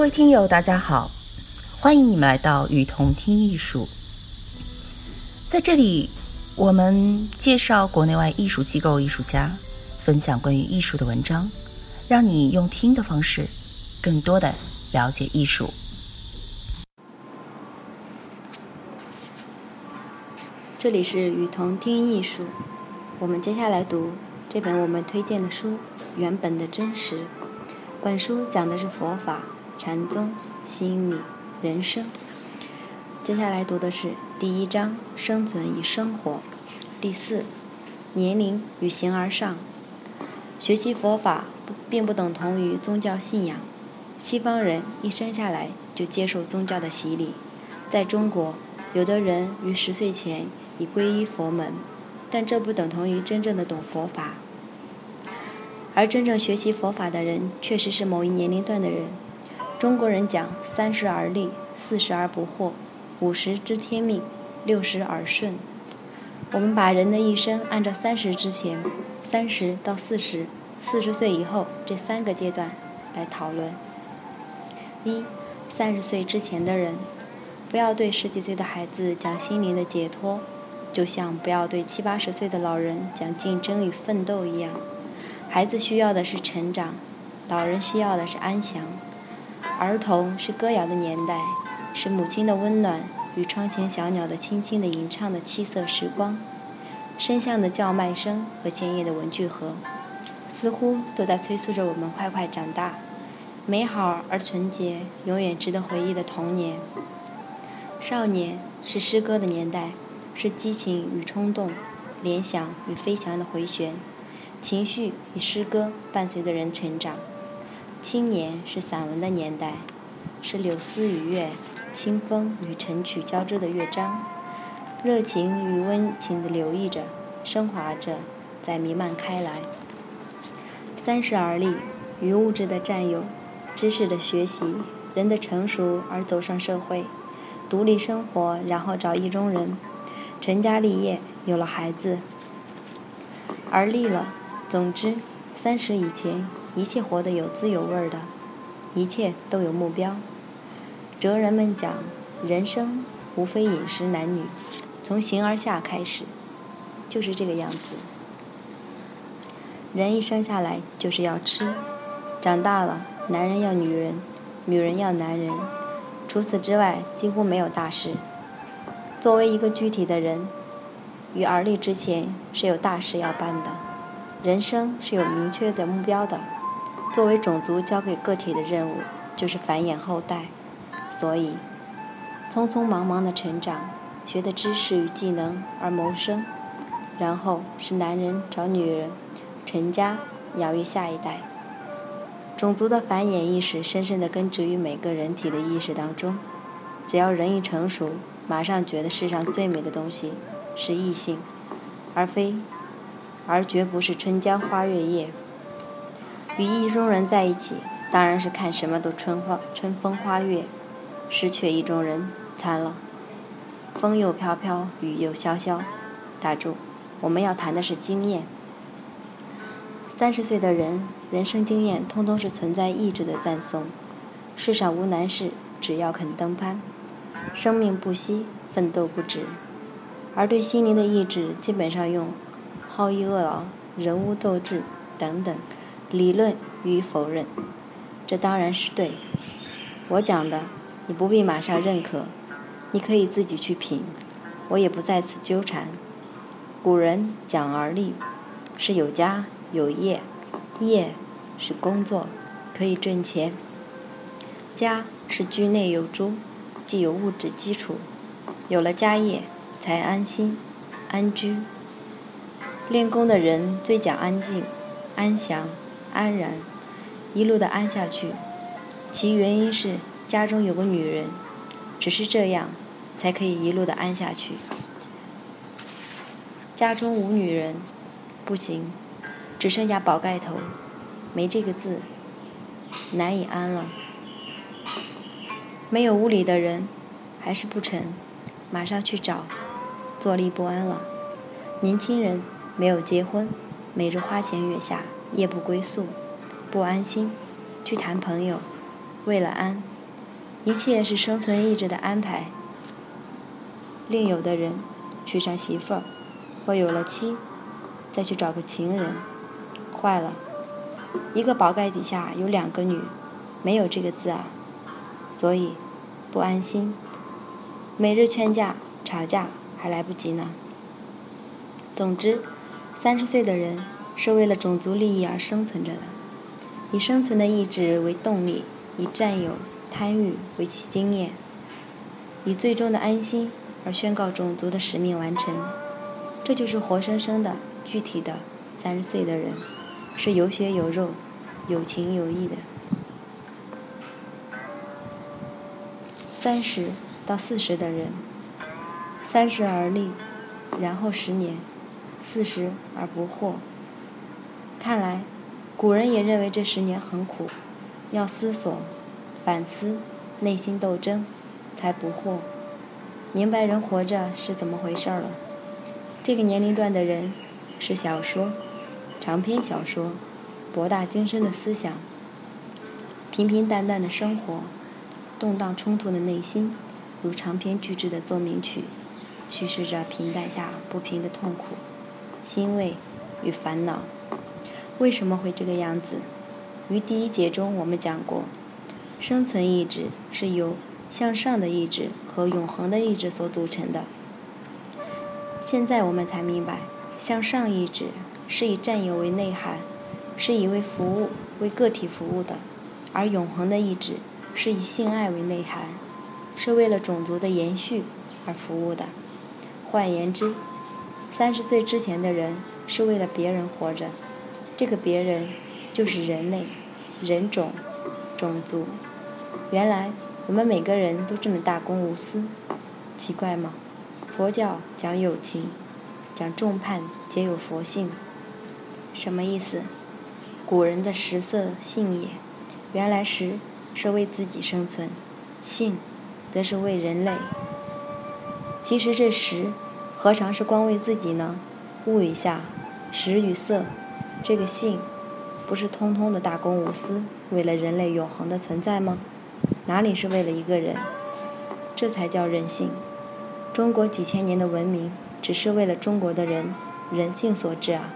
各位听友，大家好，欢迎你们来到雨桐听艺术。在这里，我们介绍国内外艺术机构、艺术家，分享关于艺术的文章，让你用听的方式，更多的了解艺术。这里是雨桐听艺术，我们接下来读这本我们推荐的书《原本的真实》。本书讲的是佛法。禅宗、心理、人生。接下来读的是第一章：生存与生活。第四，年龄与形而上。学习佛法并不等同于宗教信仰。西方人一生下来就接受宗教的洗礼。在中国，有的人于十岁前已皈依佛门，但这不等同于真正的懂佛法。而真正学习佛法的人，确实是某一年龄段的人。中国人讲三十而立，四十而不惑，五十知天命，六十耳顺。我们把人的一生按照三十之前、三十到四十、四十岁以后这三个阶段来讨论。一、三十岁之前的人，不要对十几岁的孩子讲心灵的解脱，就像不要对七八十岁的老人讲竞争与奋斗一样。孩子需要的是成长，老人需要的是安详。儿童是歌谣的年代，是母亲的温暖与窗前小鸟的轻轻的吟唱的七色时光，声像的叫卖声和鲜艳的文具盒，似乎都在催促着我们快快长大。美好而纯洁，永远值得回忆的童年。少年是诗歌的年代，是激情与冲动、联想与飞翔的回旋，情绪与诗歌伴随着人成长。青年是散文的年代，是柳丝与月、清风与晨曲交织的乐章，热情与温情的流溢着，升华着，在弥漫开来。三十而立，与物质的占有，知识的学习，人的成熟而走上社会，独立生活，然后找意中人，成家立业，有了孩子，而立了。总之，三十以前。一切活得有滋有味的，一切都有目标。哲人们讲，人生无非饮食男女，从形而下开始，就是这个样子。人一生下来就是要吃，长大了，男人要女人，女人要男人，除此之外几乎没有大事。作为一个具体的人，于而立之前是有大事要办的，人生是有明确的目标的。作为种族交给个体的任务，就是繁衍后代，所以，匆匆忙忙的成长，学的知识与技能而谋生，然后是男人找女人，成家养育下一代。种族的繁衍意识深深地根植于每个人体的意识当中。只要人一成熟，马上觉得世上最美的东西是异性，而非，而绝不是春江花月夜。与意中人在一起，当然是看什么都春花春风花月；失却意中人，惨了。风又飘飘，雨又潇潇。打住，我们要谈的是经验。三十岁的人，人生经验通通是存在意志的赞颂。世上无难事，只要肯登攀。生命不息，奋斗不止。而对心灵的意志，基本上用好逸恶劳、人物斗志等等。理论予以否认，这当然是对。我讲的，你不必马上认可，你可以自己去品，我也不在此纠缠。古人讲而立，是有家有业，业是工作，可以挣钱；家是居内有诸，既有物质基础，有了家业才安心安居。练功的人最讲安静、安详。安然，一路的安下去，其原因是家中有个女人，只是这样，才可以一路的安下去。家中无女人，不行，只剩下宝盖头，没这个字，难以安了。没有屋里的人，还是不成，马上去找，坐立不安了。年轻人没有结婚，每日花前月下。夜不归宿，不安心，去谈朋友，为了安，一切是生存意志的安排。另有的人娶上媳妇儿，或有了妻，再去找个情人，坏了，一个宝盖底下有两个女，没有这个字啊，所以不安心。每日劝架吵架还来不及呢。总之，三十岁的人是为了种族利益而生存着的，以生存的意志为动力，以占有、贪欲为其经验，以最终的安心而宣告种族的使命完成。这就是活生生的、具体的三十岁的人，是有血有肉、有情有义的。三十。到四十的人，三十而立，然后十年，四十而不惑。看来，古人也认为这十年很苦，要思索、反思、内心斗争，才不惑，明白人活着是怎么回事了。这个年龄段的人，是小说、长篇小说，博大精深的思想，平平淡淡的生活，动荡冲突的内心。如长篇巨制的奏鸣曲，叙事着平淡下不平的痛苦、欣慰与烦恼。为什么会这个样子？于第一节中我们讲过，生存意志是由向上的意志和永恒的意志所组成的。现在我们才明白，向上意志是以占有为内涵，是以为服务、为个体服务的；而永恒的意志是以性爱为内涵。是为了种族的延续而服务的。换言之，三十岁之前的人是为了别人活着，这个别人就是人类、人种、种族。原来我们每个人都这么大公无私，奇怪吗？佛教讲友情，讲众叛皆有佛性，什么意思？古人的食色性也，原来食是为自己生存，性。则是为人类。其实这食，何尝是光为自己呢？悟一下，食与色，这个性，不是通通的大公无私，为了人类永恒的存在吗？哪里是为了一个人？这才叫人性。中国几千年的文明，只是为了中国的人人性所致啊。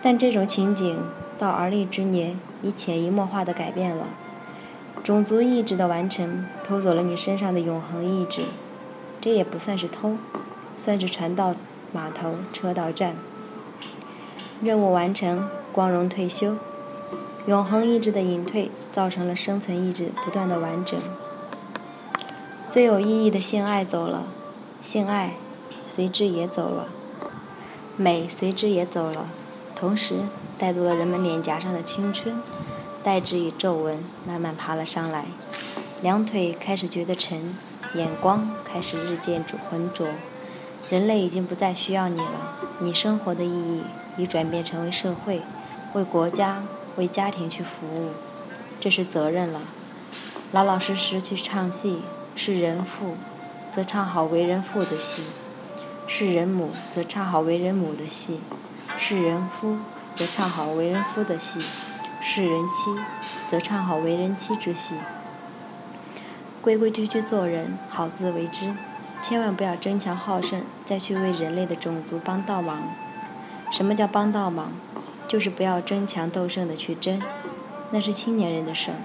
但这种情景到而立之年，已潜移默化的改变了。种族意志的完成，偷走了你身上的永恒意志，这也不算是偷，算是船到码头车到站。任务完成，光荣退休。永恒意志的隐退，造成了生存意志不断的完整。最有意义的性爱走了，性爱随之也走了，美随之也走了，同时带走了人们脸颊上的青春。代之以皱纹，慢慢爬了上来，两腿开始觉得沉，眼光开始日渐浑浊。人类已经不再需要你了，你生活的意义已转变成为社会，为国家、为家庭去服务，这是责任了。老老实实去唱戏，是人父，则唱好为人父的戏；是人母，则唱好为人母的戏；是人夫，则唱好为人夫的戏。是人妻，则唱好为人妻之戏。规规矩矩做人，好自为之。千万不要争强好胜，再去为人类的种族帮倒忙。什么叫帮倒忙？就是不要争强斗胜的去争，那是青年人的事儿。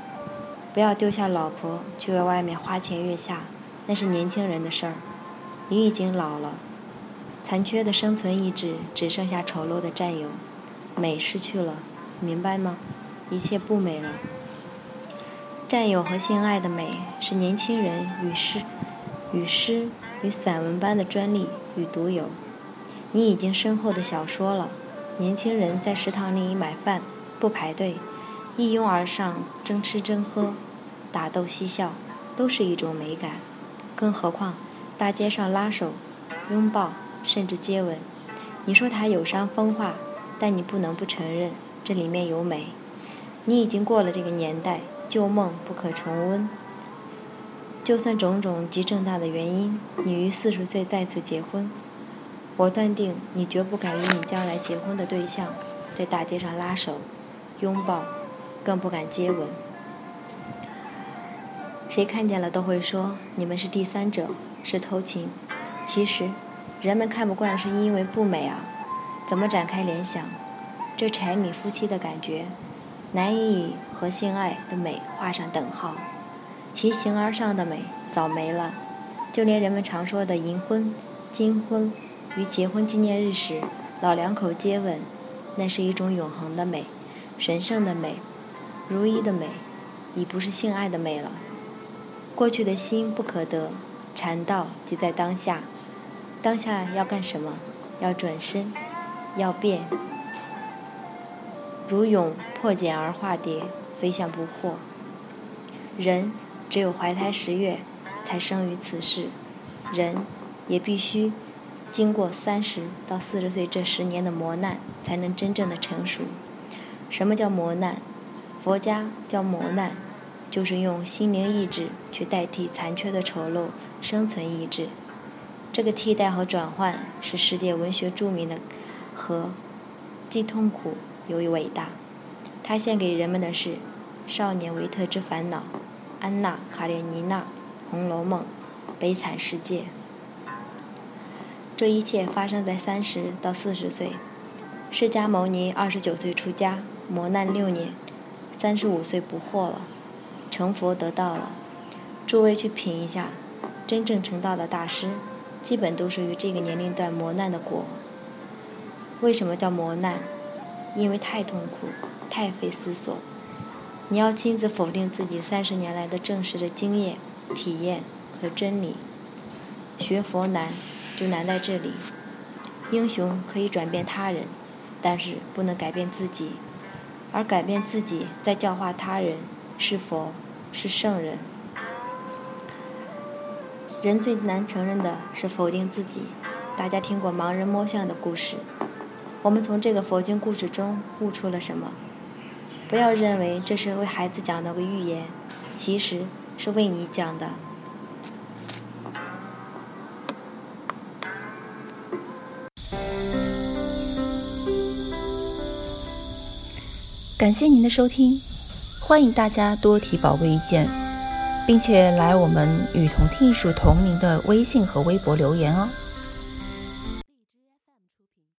不要丢下老婆去为外面花前月下，那是年轻人的事儿。你已经老了，残缺的生存意志只剩下丑陋的占有，美失去了，明白吗？一切不美了。占有和性爱的美，是年轻人与诗、与诗与散文般的专利与独有。你已经深厚的小说了。年轻人在食堂里买饭，不排队，一拥而上，争吃争喝，打斗嬉笑，都是一种美感。更何况大街上拉手、拥抱，甚至接吻，你说他有伤风化，但你不能不承认，这里面有美。你已经过了这个年代，旧梦不可重温。就算种种极正大的原因，你于四十岁再次结婚，我断定你绝不敢与你将来结婚的对象在大街上拉手、拥抱，更不敢接吻。谁看见了都会说你们是第三者，是偷情。其实，人们看不惯是因为不美啊。怎么展开联想？这柴米夫妻的感觉，难以和性爱的美画上等号。其形而上的美早没了，就连人们常说的银婚、金婚与结婚纪念日时老两口接吻，那是一种永恒的美、神圣的美、如一的美，已不是性爱的美了。过去的心不可得，禅道即在当下。当下要干什么？要转身，要变，如蛹破茧而化蝶，飞向不惑。人只有怀胎十月才生于此世，人也必须经过三十到四十岁这十年的磨难，才能真正的成熟。什么叫磨难？佛家叫磨难。就是用心灵意志去代替残缺的丑陋生存意志，这个替代和转换是世界文学著名的和既痛苦又伟大。他献给人们的是《少年维特之烦恼》《安娜·卡列尼娜》《红楼梦》《悲惨世界》。这一切发生在三十到四十岁。释迦牟尼二十九岁出家，磨难六年，三十五岁不惑了。成佛得道了，诸位去品一下，真正成道的大师，基本都是于这个年龄段磨难的果。为什么叫磨难？因为太痛苦，太费思索。你要亲自否定自己三十年来的正实的经验、体验和真理。学佛难，就难在这里。英雄可以转变他人，但是不能改变自己，而改变自己再教化他人，是佛。是圣人。人最难承认的是否定自己。大家听过盲人摸象的故事，我们从这个佛经故事中悟出了什么？不要认为这是为孩子讲的个寓言，其实是为你讲的。感谢您的收听。欢迎大家多提宝贵意见，并且来我们与同听艺术同名的微信和微博留言哦。